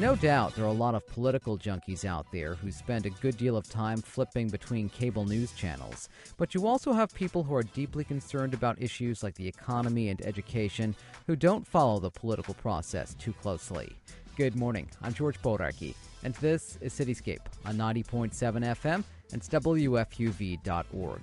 No doubt there are a lot of political junkies out there who spend a good deal of time flipping between cable news channels. But you also have people who are deeply concerned about issues like the economy and education who don't follow the political process too closely. Good morning. I'm George Bodarky, and this is Cityscape on 90.7 FM and WFUV.org.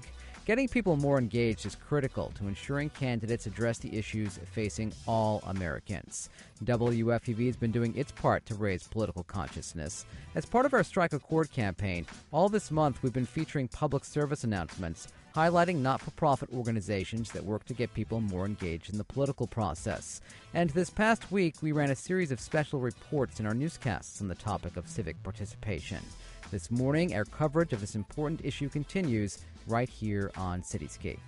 Getting people more engaged is critical to ensuring candidates address the issues facing all Americans. WFUV has been doing its part to raise political consciousness. As part of our Strike a Chord campaign, all this month we've been featuring public service announcements highlighting not for profit organizations that work to get people more engaged in the political process. And this past week, we ran a series of special reports in our newscasts on the topic of civic participation. This morning, our coverage of this important issue continues right here on Cityscape.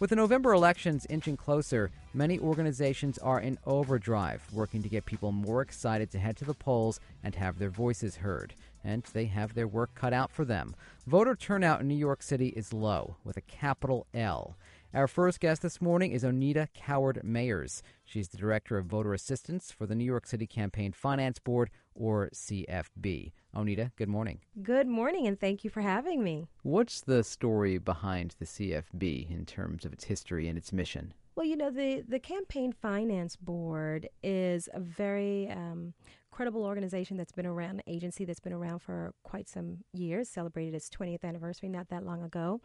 With the November elections inching closer, many organizations are in overdrive, working to get people more excited to head to the polls and have their voices heard. And they have their work cut out for them. Voter turnout in New York City is low, with a capital L. Our first guest this morning is Onida Coward Mayers. She's the Director of Voter Assistance for the New York City Campaign Finance Board, or CFB. Onita, good morning. Good morning, and thank you for having me. What's the story behind the CFB in terms of its history and its mission? Well, you know, the, the Campaign Finance Board is a very um, credible organization that's been around, agency that's been around for quite some years, celebrated its 20th anniversary not that long ago.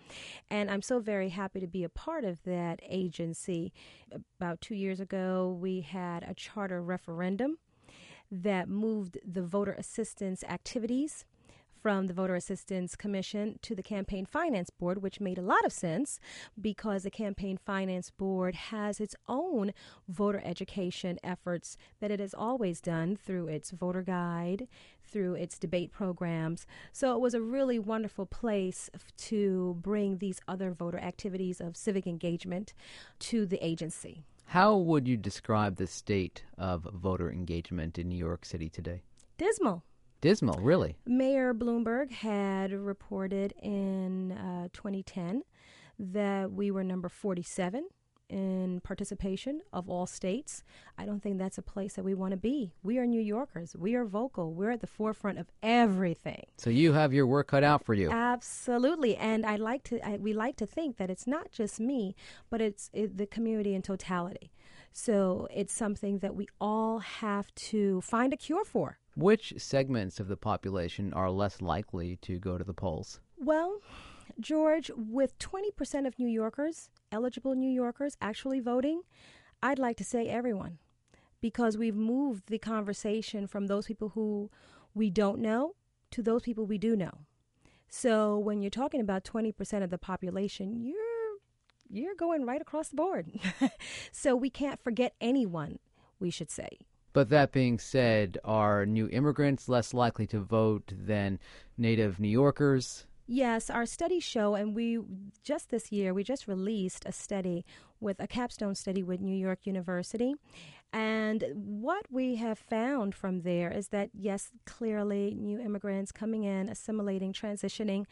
And I'm so very happy to be a part of that agency. About two years ago, we had a charter referendum that moved the voter assistance activities from the Voter Assistance Commission to the Campaign Finance Board, which made a lot of sense because the Campaign Finance Board has its own voter education efforts that it has always done through its voter guide, through its debate programs. So it was a really wonderful place to bring these other voter activities of civic engagement to the agency. How would you describe the state of voter engagement in New York City today? Dismal dismal, really. Mayor Bloomberg had reported in uh, 2010 that we were number 47 in participation of all states. I don't think that's a place that we want to be. We are New Yorkers. We are vocal. We're at the forefront of everything. So you have your work cut out for you. Absolutely. And I like to I, we like to think that it's not just me, but it's it, the community in totality. So it's something that we all have to find a cure for. Which segments of the population are less likely to go to the polls? Well, George, with 20% of New Yorkers, eligible New Yorkers, actually voting, I'd like to say everyone because we've moved the conversation from those people who we don't know to those people we do know. So when you're talking about 20% of the population, you're you're going right across the board. so we can't forget anyone, we should say. But that being said, are new immigrants less likely to vote than native New Yorkers? Yes, our studies show, and we just this year we just released a study with a capstone study with New York University. And what we have found from there is that, yes, clearly new immigrants coming in, assimilating, transitioning,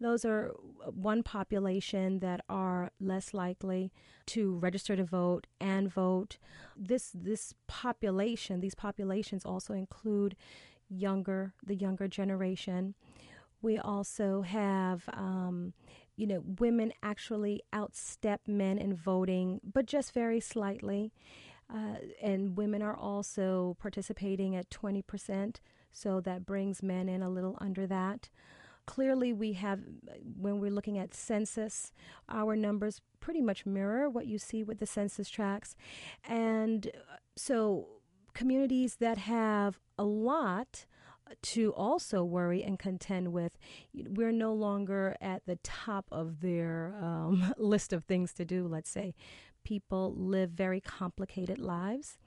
those are one population that are less likely to register to vote and vote. This, this population, these populations also include younger, the younger generation. We also have, um, you know, women actually outstep men in voting, but just very slightly. Uh, and women are also participating at 20%, so that brings men in a little under that. Clearly, we have, when we're looking at census, our numbers pretty much mirror what you see with the census tracts. And uh, so, communities that have a lot to also worry and contend with. We're no longer at the top of their um, list of things to do, let's say. People live very complicated lives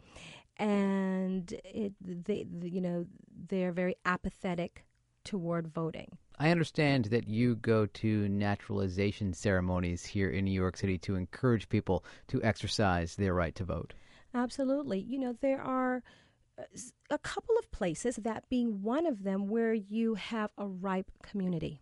and it, they, you know, they're very apathetic toward voting. I understand that you go to naturalization ceremonies here in New York City to encourage people to exercise their right to vote. Absolutely. You know, there are a couple of places, that being one of them, where you have a ripe community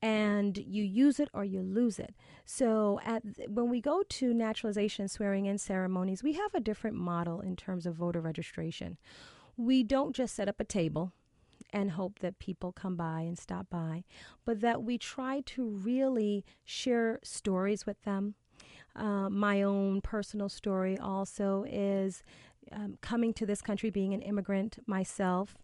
and you use it or you lose it. So at when we go to naturalization swearing in ceremonies, we have a different model in terms of voter registration. we don't just set up a table and hope that people come by and stop by, but that we try to really share stories with them. Uh, my own personal story also is um, coming to this country, being an immigrant myself,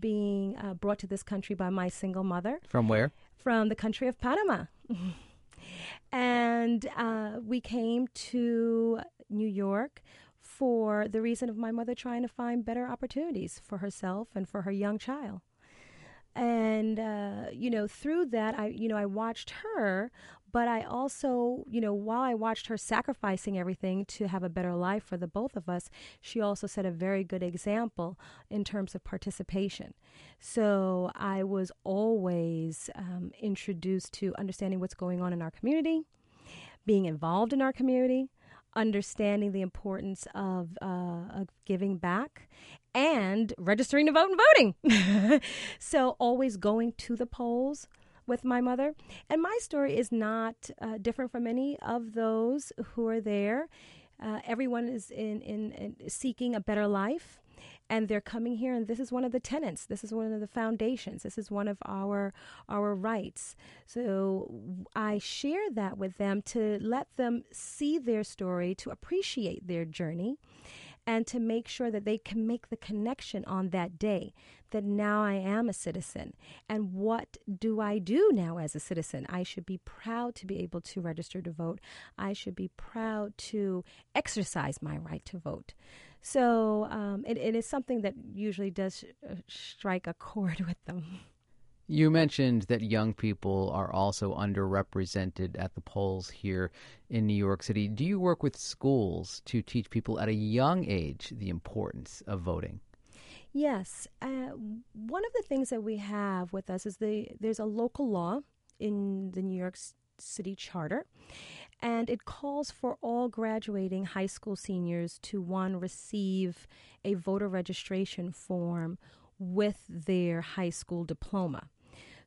being uh, brought to this country by my single mother. From where? From the country of Panama. and uh, we came to New York for the reason of my mother trying to find better opportunities for herself and for her young child. And uh, you know, through that, I you know I watched her, but I also you know while I watched her sacrificing everything to have a better life for the both of us, she also set a very good example in terms of participation. So I was always um, introduced to understanding what's going on in our community, being involved in our community understanding the importance of, uh, of giving back and registering to vote and voting. so, always going to the polls with my mother. And my story is not uh, different from any of those who are there. Uh, everyone is in, in, in, seeking a better life and they're coming here and this is one of the tenets this is one of the foundations this is one of our our rights so i share that with them to let them see their story to appreciate their journey and to make sure that they can make the connection on that day that now I am a citizen. And what do I do now as a citizen? I should be proud to be able to register to vote. I should be proud to exercise my right to vote. So um, it, it is something that usually does uh, strike a chord with them. You mentioned that young people are also underrepresented at the polls here in New York City. Do you work with schools to teach people at a young age the importance of voting? Yes. Uh, one of the things that we have with us is the there's a local law in the New York City Charter, and it calls for all graduating high school seniors to one receive a voter registration form with their high school diploma.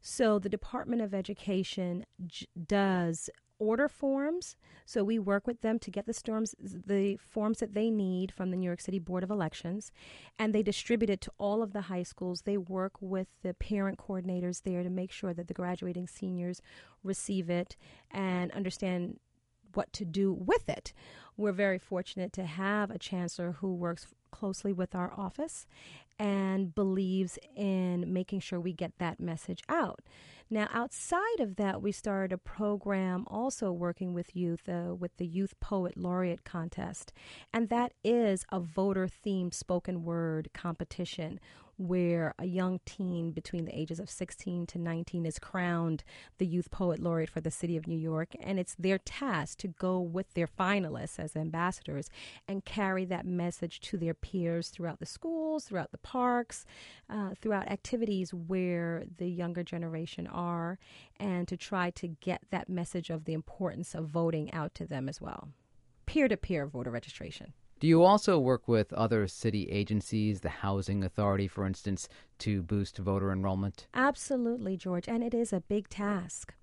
So the Department of Education j- does order forms. So we work with them to get the storms, the forms that they need from the New York City Board of Elections, and they distribute it to all of the high schools. They work with the parent coordinators there to make sure that the graduating seniors receive it and understand what to do with it. We're very fortunate to have a chancellor who works closely with our office and believes in making sure we get that message out. Now, outside of that, we started a program also working with youth uh, with the Youth Poet Laureate Contest, and that is a voter themed spoken word competition where a young teen between the ages of 16 to 19 is crowned the Youth Poet Laureate for the City of New York. And it's their task to go with their finalists as ambassadors and carry that message to their peers throughout the schools, throughout the parks, uh, throughout activities where the younger generation are, and to try to get that message of the importance of voting out to them as well. Peer to peer voter registration. Do you also work with other city agencies, the Housing Authority, for instance, to boost voter enrollment? Absolutely, George, and it is a big task.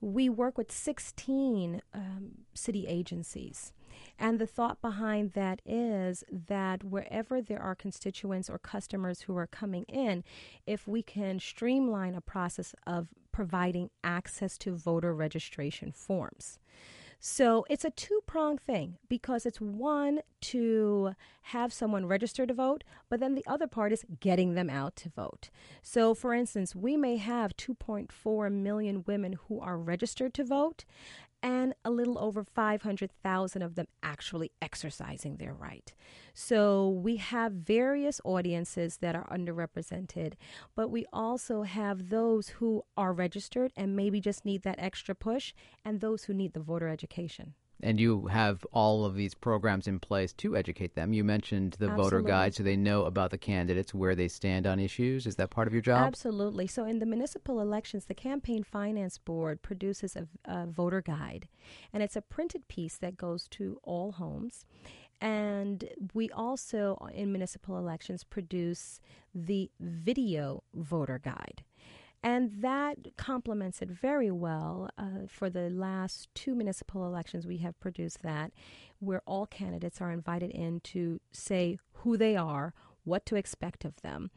We work with 16 um, city agencies. And the thought behind that is that wherever there are constituents or customers who are coming in, if we can streamline a process of providing access to voter registration forms. So it's a two pronged thing because it's one to have someone register to vote, but then the other part is getting them out to vote. So, for instance, we may have 2.4 million women who are registered to vote, and a little over 500,000 of them actually exercising their right. So we have various audiences that are underrepresented, but we also have those who are registered and maybe just need that extra push, and those who need the voter education. And you have all of these programs in place to educate them. You mentioned the Absolutely. voter guide so they know about the candidates, where they stand on issues. Is that part of your job? Absolutely. So, in the municipal elections, the Campaign Finance Board produces a, a voter guide, and it's a printed piece that goes to all homes. And we also, in municipal elections, produce the video voter guide. And that complements it very well. Uh, for the last two municipal elections, we have produced that, where all candidates are invited in to say who they are, what to expect of them.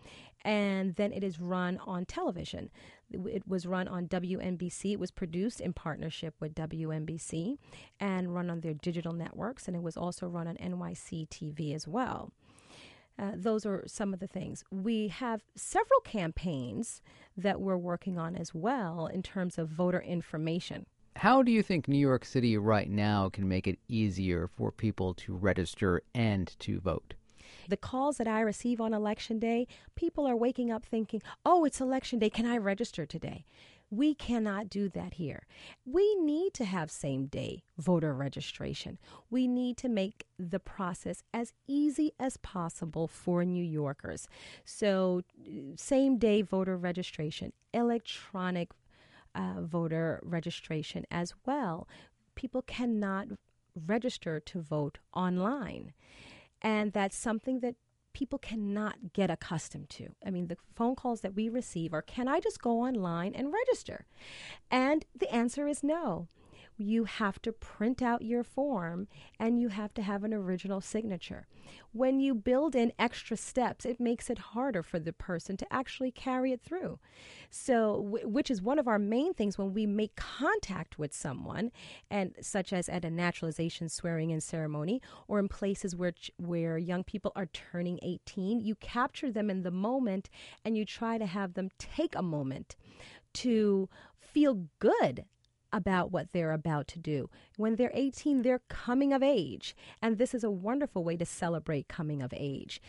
And then it is run on television. It was run on WNBC. It was produced in partnership with WNBC and run on their digital networks. And it was also run on NYC TV as well. Uh, those are some of the things. We have several campaigns that we're working on as well in terms of voter information. How do you think New York City right now can make it easier for people to register and to vote? The calls that I receive on election day, people are waking up thinking, oh, it's election day. Can I register today? We cannot do that here. We need to have same day voter registration. We need to make the process as easy as possible for New Yorkers. So, same day voter registration, electronic uh, voter registration as well. People cannot register to vote online. And that's something that people cannot get accustomed to. I mean, the phone calls that we receive are can I just go online and register? And the answer is no you have to print out your form and you have to have an original signature. When you build in extra steps, it makes it harder for the person to actually carry it through. So, which is one of our main things when we make contact with someone, and such as at a naturalization swearing in ceremony or in places where where young people are turning 18, you capture them in the moment and you try to have them take a moment to feel good about what they're about to do. When they're 18, they're coming of age. And this is a wonderful way to celebrate coming of age,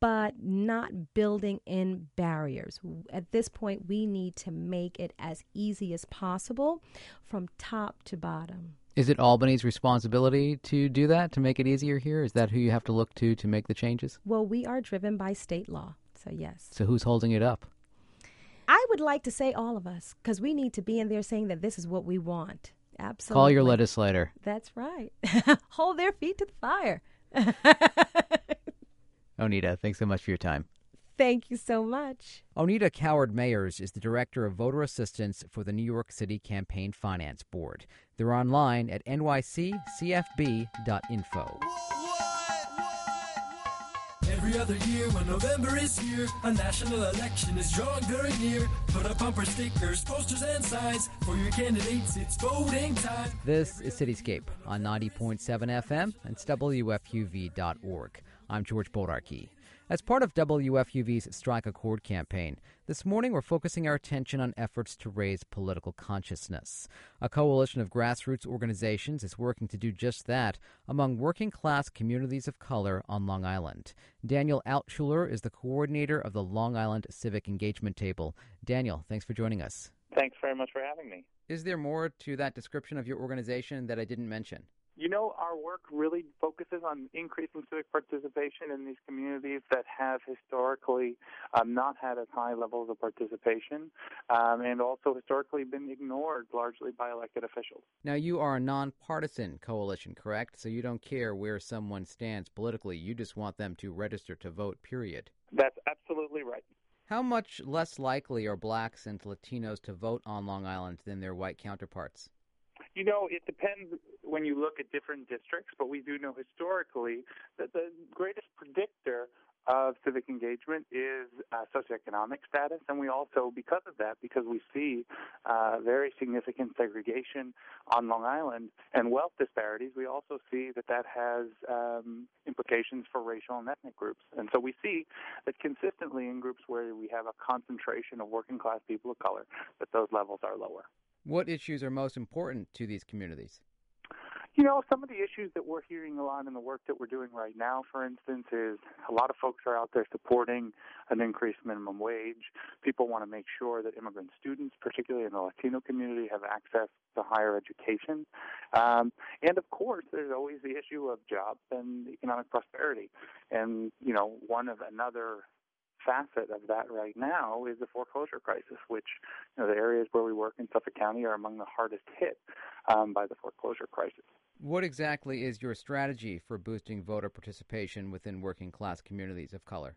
but not building in barriers. At this point, we need to make it as easy as possible from top to bottom. Is it Albany's responsibility to do that, to make it easier here? Is that who you have to look to to make the changes? Well, we are driven by state law. So, yes. So, who's holding it up? I would like to say all of us because we need to be in there saying that this is what we want. Absolutely. Call your legislator. That's right. Hold their feet to the fire. Onida, thanks so much for your time. Thank you so much. Onida Coward Mayers is the Director of Voter Assistance for the New York City Campaign Finance Board. They're online at nyccfb.info. Every other year when November is here, a national election is drawing very near. Put up bumper stickers, posters, and signs for your candidates. It's voting time. This is Cityscape on 90.7 FM and WFUV.org. I'm George Bodarky. As part of WFUV's Strike a Chord campaign, this morning we're focusing our attention on efforts to raise political consciousness. A coalition of grassroots organizations is working to do just that among working class communities of color on Long Island. Daniel Altschuler is the coordinator of the Long Island Civic Engagement Table. Daniel, thanks for joining us. Thanks very much for having me. Is there more to that description of your organization that I didn't mention? You know, our work really focuses on increasing civic participation in these communities that have historically um, not had as high levels of participation um, and also historically been ignored largely by elected officials. Now, you are a nonpartisan coalition, correct? So you don't care where someone stands politically, you just want them to register to vote, period. That's absolutely right. How much less likely are blacks and Latinos to vote on Long Island than their white counterparts? You know, it depends when you look at different districts, but we do know historically that the greatest predictor of civic engagement is uh, socioeconomic status, and we also, because of that, because we see uh, very significant segregation on Long Island and wealth disparities, we also see that that has um, implications for racial and ethnic groups. And so we see that consistently in groups where we have a concentration of working class people of color, that those levels are lower. What issues are most important to these communities? You know, some of the issues that we're hearing a lot in the work that we're doing right now, for instance, is a lot of folks are out there supporting an increased minimum wage. People want to make sure that immigrant students, particularly in the Latino community, have access to higher education. Um, and of course, there's always the issue of jobs and economic prosperity. And, you know, one of another facet of that right now is the foreclosure crisis, which you know, the areas where we work in Suffolk County are among the hardest hit um, by the foreclosure crisis. What exactly is your strategy for boosting voter participation within working class communities of color?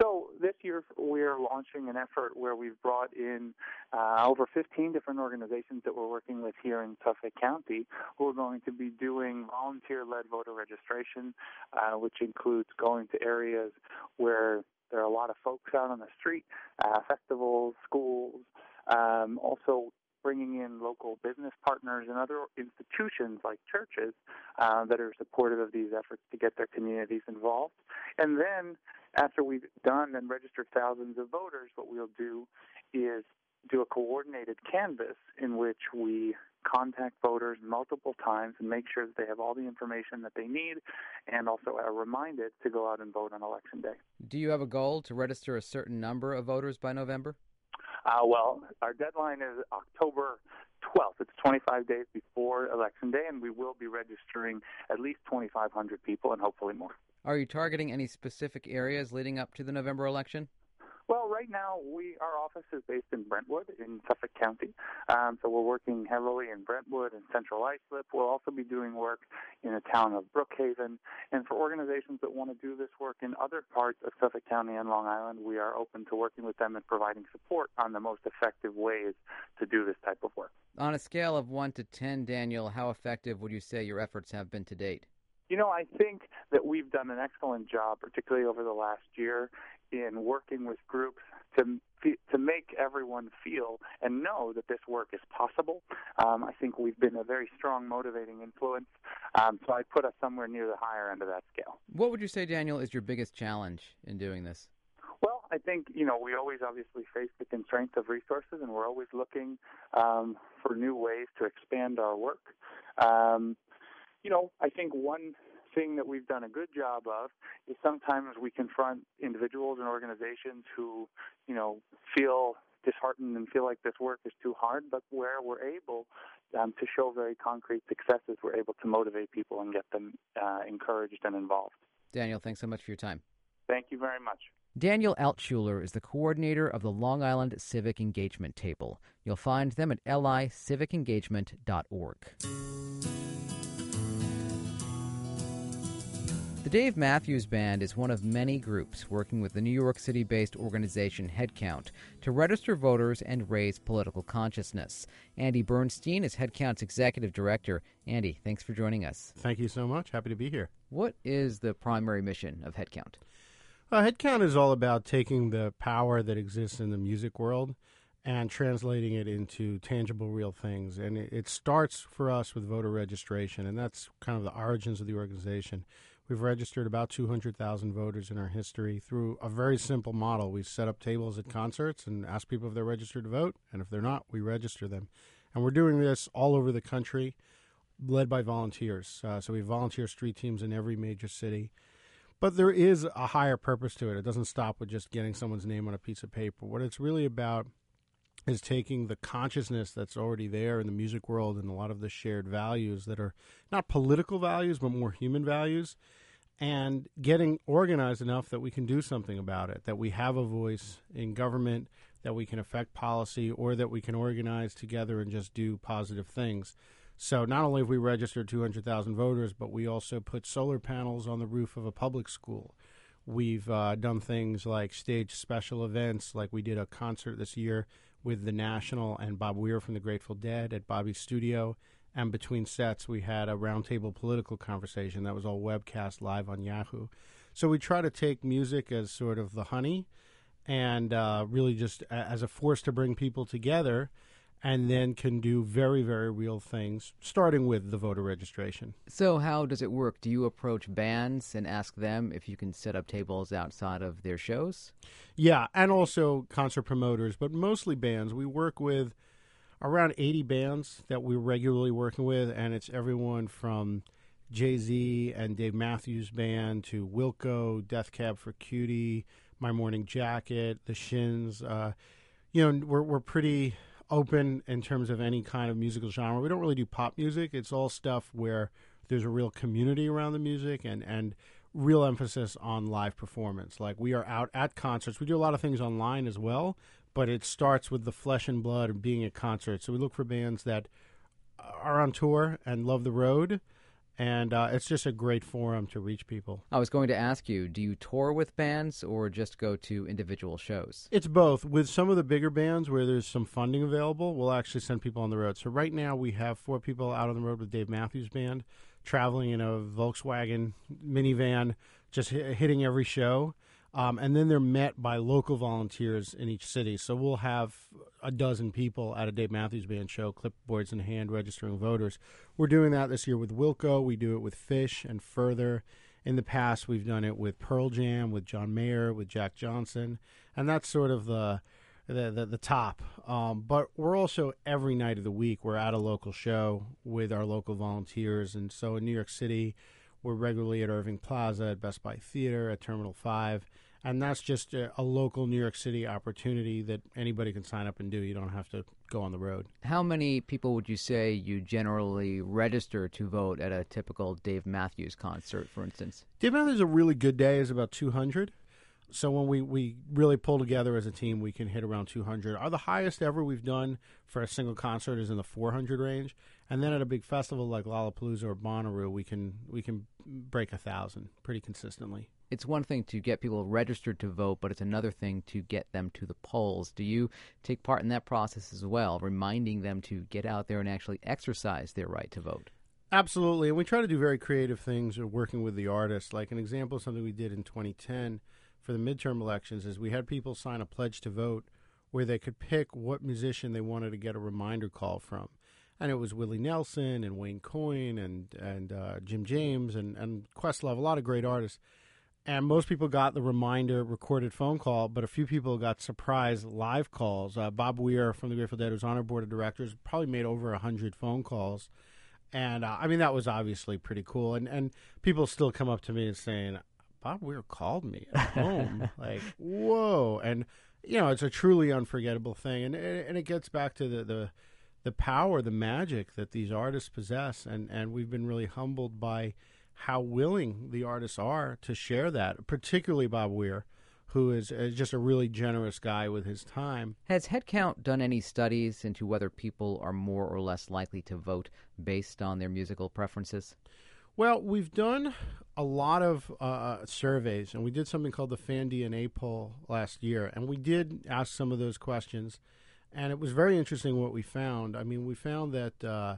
So this year we're launching an effort where we've brought in uh, over 15 different organizations that we're working with here in Suffolk County who are going to be doing volunteer-led voter registration, uh, which includes going to areas where there are a lot of folks out on the street, uh, festivals, schools, um, also bringing in local business partners and other institutions like churches uh, that are supportive of these efforts to get their communities involved. And then, after we've done and registered thousands of voters, what we'll do is do a coordinated canvass in which we contact voters multiple times and make sure that they have all the information that they need and also are reminded to go out and vote on election day. Do you have a goal to register a certain number of voters by November? Uh, well, our deadline is October 12th. It's 25 days before Election Day, and we will be registering at least 2,500 people and hopefully more. Are you targeting any specific areas leading up to the November election? Well, right now we our office is based in Brentwood in Suffolk County, um, so we're working heavily in Brentwood and Central Islip. We'll also be doing work in the town of Brookhaven, and for organizations that want to do this work in other parts of Suffolk County and Long Island, we are open to working with them and providing support on the most effective ways to do this type of work. On a scale of one to ten, Daniel, how effective would you say your efforts have been to date? You know, I think that we've done an excellent job, particularly over the last year, in working with groups to to make everyone feel and know that this work is possible. Um, I think we've been a very strong motivating influence. Um, so I put us somewhere near the higher end of that scale. What would you say, Daniel, is your biggest challenge in doing this? Well, I think you know we always obviously face the constraints of resources, and we're always looking um, for new ways to expand our work. Um, you know, I think one thing that we've done a good job of is sometimes we confront individuals and organizations who, you know, feel disheartened and feel like this work is too hard, but where we're able um, to show very concrete successes, we're able to motivate people and get them uh, encouraged and involved. Daniel, thanks so much for your time. Thank you very much. Daniel Altschuler is the coordinator of the Long Island Civic Engagement Table. You'll find them at licivicengagement.org. The Dave Matthews Band is one of many groups working with the New York City based organization Headcount to register voters and raise political consciousness. Andy Bernstein is Headcount's executive director. Andy, thanks for joining us. Thank you so much. Happy to be here. What is the primary mission of Headcount? Uh, Headcount is all about taking the power that exists in the music world and translating it into tangible, real things. And it, it starts for us with voter registration, and that's kind of the origins of the organization. We've registered about 200,000 voters in our history through a very simple model. We set up tables at concerts and ask people if they're registered to vote, and if they're not, we register them. And we're doing this all over the country, led by volunteers. Uh, so we have volunteer street teams in every major city. But there is a higher purpose to it. It doesn't stop with just getting someone's name on a piece of paper. What it's really about is taking the consciousness that's already there in the music world and a lot of the shared values that are not political values but more human values and getting organized enough that we can do something about it that we have a voice in government that we can affect policy or that we can organize together and just do positive things. So not only have we registered 200,000 voters but we also put solar panels on the roof of a public school. We've uh, done things like stage special events like we did a concert this year with the National and Bob Weir from the Grateful Dead at Bobby's studio. And between sets, we had a roundtable political conversation that was all webcast live on Yahoo. So we try to take music as sort of the honey and uh, really just as a force to bring people together and then can do very, very real things, starting with the voter registration. So, how does it work? Do you approach bands and ask them if you can set up tables outside of their shows? Yeah, and also concert promoters, but mostly bands. We work with around 80 bands that we're regularly working with, and it's everyone from Jay Z and Dave Matthews Band to Wilco, Death Cab for Cutie, My Morning Jacket, The Shins. Uh, you know, we're, we're pretty open in terms of any kind of musical genre. We don't really do pop music. It's all stuff where there's a real community around the music and and real emphasis on live performance. Like we are out at concerts. We do a lot of things online as well, but it starts with the flesh and blood of being at concerts. So we look for bands that are on tour and love the road and uh, it's just a great forum to reach people. I was going to ask you, do you tour with bands or just go to individual shows? It's both. With some of the bigger bands where there's some funding available, we'll actually send people on the road. So right now we have four people out on the road with Dave Matthews Band, traveling in a Volkswagen minivan, just hitting every show. Um, and then they're met by local volunteers in each city. So we'll have a dozen people at a Dave Matthews Band show, clipboards in hand, registering voters. We're doing that this year with Wilco. We do it with Phish and Furthur. In the past, we've done it with Pearl Jam, with John Mayer, with Jack Johnson, and that's sort of the the the, the top. Um, but we're also every night of the week we're at a local show with our local volunteers, and so in New York City, we're regularly at Irving Plaza, at Best Buy Theater, at Terminal Five and that's just a, a, local New York City opportunity that anybody can sign up and do. You don't have to go on the road. How many people would you say you generally register to vote at a typical Dave Matthews concert, for instance? Dave Matthews is a really good day is about 200. So when we, we really pull together as a team, we can hit around 200. Are uh, the highest ever we've done for a single concert is in the 400 range, and then at a big festival like Lollapalooza or Bonnaroo, we can we can break a thousand pretty consistently it's one thing to get people registered to vote, but it's another thing to get them to the polls. Do you take part in that process as well, reminding them to get out there and actually exercise their right to vote? Absolutely. And we try to do very creative things or working with the artists. Like an example something we did in 2010 for the midterm elections is we had people sign a pledge to vote where they could pick what musician they wanted to get a reminder call from. And it was Willie Nelson and Wayne Coyne and, and uh, Jim James and, and Questlove, a lot of great artists and most people got the reminder recorded phone call, but a few people got surprise live calls. Uh, Bob Weir from the Grateful Dead, who's on our board of directors, probably made over a hundred phone calls, and uh, I mean that was obviously pretty cool. And and people still come up to me and saying, "Bob Weir called me at home," like whoa, and you know it's a truly unforgettable thing, and and it gets back to the the the power, the magic that these artists possess, and and we've been really humbled by how willing the artists are to share that, particularly Bob Weir, who is, is, just a really generous guy with his time. Has Headcount done any studies into whether people are more or less likely to vote based on their musical preferences? Well, we've done a lot of uh, surveys, and we did something called the Fan DNA poll last year, and we did ask some of those questions, and it was very interesting what we found. I mean, we found that. Uh,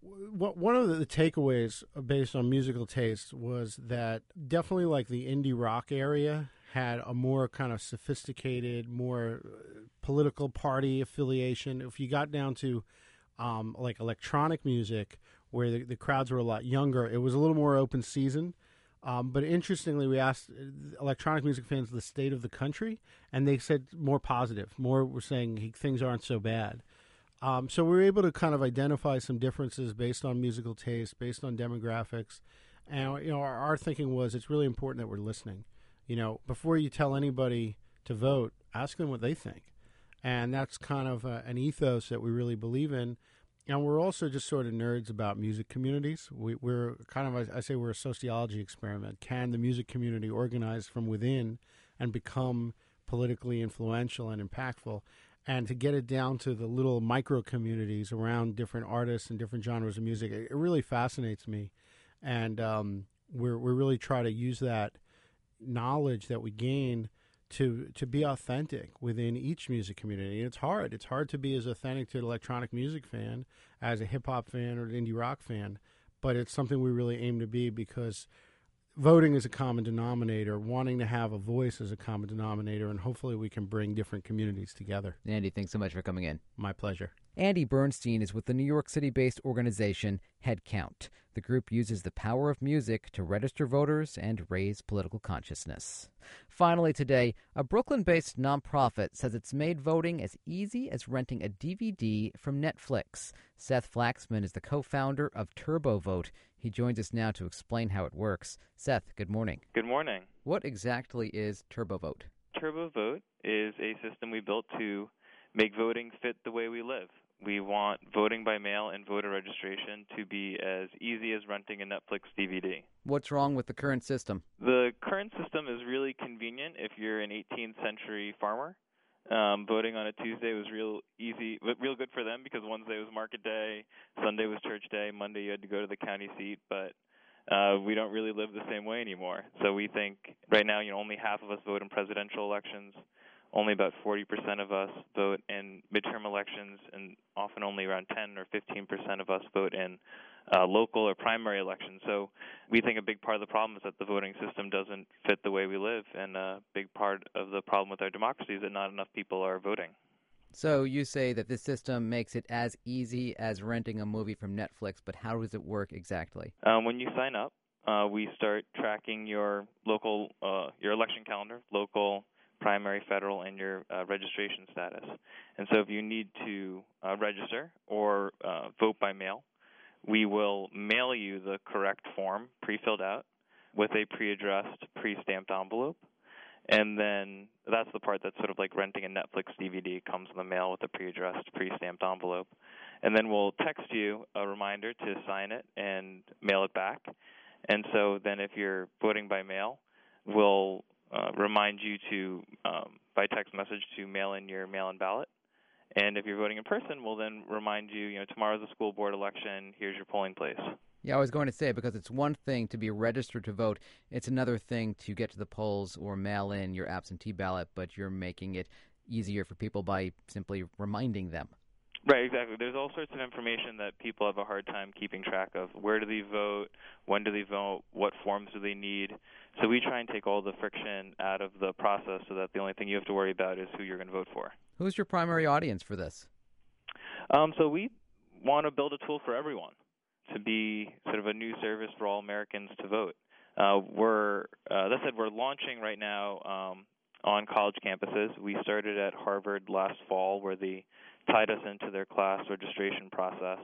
one of the takeaways based on musical taste was that definitely like the indie rock area had a more kind of sophisticated, more uh, political party affiliation. If you got down to um, like electronic music, where the, the, crowds were a lot younger, it was a little more open season. Um, but interestingly, we asked uh, electronic music fans the state of the country, and they said more positive. More were saying things aren't so bad. Um, so we were able to kind of identify some differences based on musical taste, based on demographics, and you know our, our thinking was it's really important that we're listening. You know, before you tell anybody to vote, ask them what they think, and that's kind of uh, an ethos that we really believe in. And we're also just sort of nerds about music communities. We, are kind of, I say, we're a sociology experiment. Can the music community organize from within and become politically influential and impactful? And to get it down to the little micro communities around different artists and different genres of music, it, really fascinates me. And um, we're we really try to use that knowledge that we gain to to be authentic within each music community. And it's hard. It's hard to be as authentic to an electronic music fan as a hip hop fan or an indie rock fan. But it's something we really aim to be because voting is a common denominator, wanting to have a voice is a common denominator, and hopefully we can bring different communities together. Andy, thanks so much for coming in. My pleasure. Andy Bernstein is with the New York City based organization Headcount. The group uses the power of music to register voters and raise political consciousness. Finally, today, a Brooklyn based nonprofit says it's made voting as easy as renting a DVD from Netflix. Seth Flaxman is the co founder of TurboVote. He joins us now to explain how it works. Seth, good morning. Good morning. What exactly is TurboVote? TurboVote is a system we built to make voting fit the way we live. We want voting by mail and voter registration to be as easy as renting a Netflix DVD. What's wrong with the current system? The current system is really convenient if you're an 18th century farmer. Um, voting on a Tuesday was real easy, real good for them because Wednesday was market day, Sunday was church day, Monday you had to go to the county seat. But uh, we don't really live the same way anymore. So we think right now, you know, only half of us vote in presidential elections. Only about 40% of us vote in midterm elections, and often only around 10 or 15% of us vote in uh, local or primary elections. So we think a big part of the problem is that the voting system doesn't fit the way we live, and a big part of the problem with our democracy is that not enough people are voting. So you say that this system makes it as easy as renting a movie from Netflix, but how does it work exactly? Um, when you sign up, uh, we start tracking your local, uh, your election calendar, local, primary, federal, and your uh, registration status. And so, if you need to uh, register or uh, vote by mail, we will mail you the correct form pre-filled out with a pre-addressed, pre-stamped envelope. And then that's the part that's sort of like renting a Netflix DVD comes in the mail with a pre-addressed, pre-stamped envelope. And then we'll text you a reminder to sign it and mail it back. And so then if you're voting by mail, we'll uh, remind you to um, by text message to mail in your mail-in ballot. And if you're voting in person, we'll then remind you, you know, tomorrow's a school board election. Here's your polling place. Yeah, I was going to say because it's one thing to be registered to vote, it's another thing to get to the polls or mail in your absentee ballot, but you're making it easier for people by simply reminding them. Right, exactly. There's all sorts of information that people have a hard time keeping track of. Where do they vote? When do they vote? What forms do they need? So we try and take all the friction out of the process so that the only thing you have to worry about is who you're going to vote for. Who's your primary audience for this? Um, so we want to build a tool for everyone to be sort of a new service for all Americans to vote. Uh, we're, uh, that said, we're launching right now um, on college campuses. We started at Harvard last fall, where they tied us into their class registration process,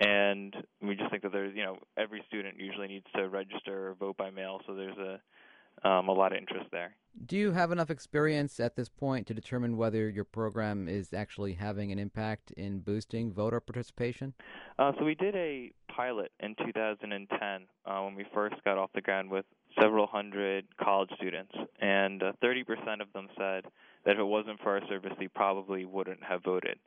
and we just think that there's, you know, every student usually needs to register or vote by mail, so there's a um, a lot of interest there. Do you have enough experience at this point to determine whether your program is actually having an impact in boosting voter participation? Uh, so we did a pilot in 2010 uh, when we first got off the ground with several hundred college students, and uh, 30% of them said that if it wasn't for our service, they probably wouldn't have voted.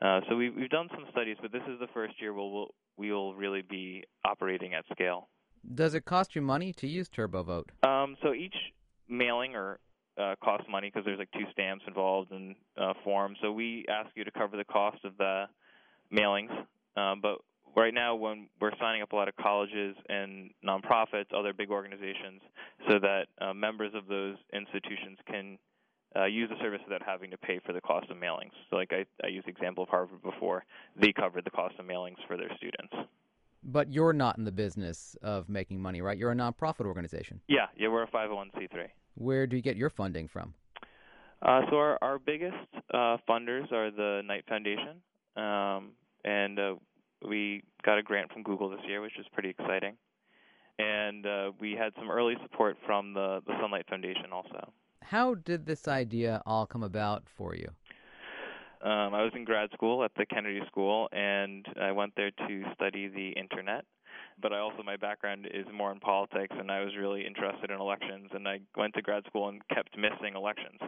Uh, so we've, we've done some studies, but this is the first year we'll, we'll, we'll really be operating at scale. Does it cost you money to use TurboVote? Um, so each mailing or uh, costs money because there's like two stamps involved and uh, form. So we ask you to cover the cost of the mailings. Um, but right now, when we're signing up a lot of colleges and nonprofits, other big organizations, so that uh, members of those institutions can uh, use the service without having to pay for the cost of mailings. So, like I, I used the example of Harvard before, they covered the cost of mailings for their students. But you're not in the business of making money, right? You're a nonprofit organization. Yeah, yeah, we're a 501c3. Where do you get your funding from? Uh, so our our biggest uh, funders are the Knight Foundation, um, and uh, we got a grant from Google this year, which is pretty exciting. And uh, we had some early support from the the Sunlight Foundation also. How did this idea all come about for you? Um, I was in grad school at the Kennedy School, and I went there to study the internet. But I also my background is more in politics, and I was really interested in elections. And I went to grad school and kept missing elections,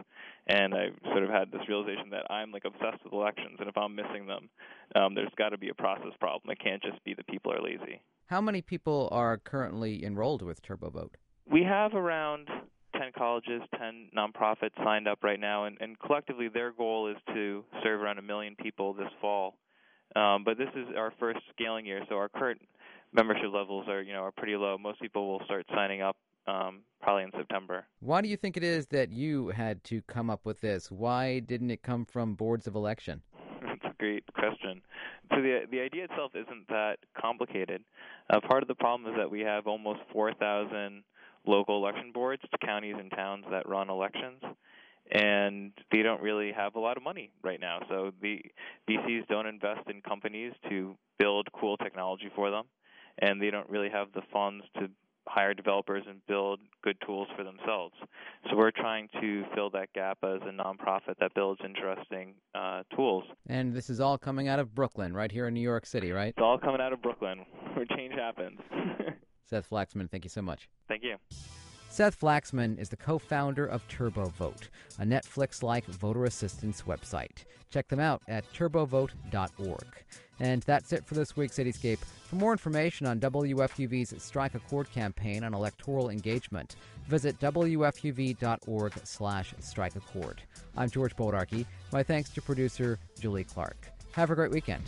and I sort of had this realization that I'm like obsessed with elections, and if I'm missing them, um, there's got to be a process problem. It can't just be that people are lazy. How many people are currently enrolled with TurboVote? We have around 10 colleges, 10 nonprofits signed up right now, and, and collectively their goal is to serve around a million people this fall. Um, but this is our first scaling year, so our current membership levels are, you know, are pretty low. Most people will start signing up um, probably in September. Why do you think it is that you had to come up with this? Why didn't it come from boards of election? That's a great question. So the the idea itself isn't that complicated. Uh, part of the problem is that we have almost 4,000 local election boards, to counties and towns that run elections, and they don't really have a lot of money right now. So the VCs don't invest in companies to build cool technology for them, and they don't really have the funds to hire developers and build good tools for themselves. So we're trying to fill that gap as a nonprofit that builds interesting uh, tools. And this is all coming out of Brooklyn, right here in New York City, right? It's all coming out of Brooklyn, where change happens. Seth Flaxman, thank you so much. Thank you. Seth Flaxman is the co founder of TurboVote, a Netflix like voter assistance website. Check them out at turbovote.org. And that's it for this week's Cityscape. For more information on WFUV's Strike a Chord campaign on electoral engagement, visit wfuv.org slash strike a chord. I'm George Bodarky. My thanks to producer Julie Clark. Have a great weekend.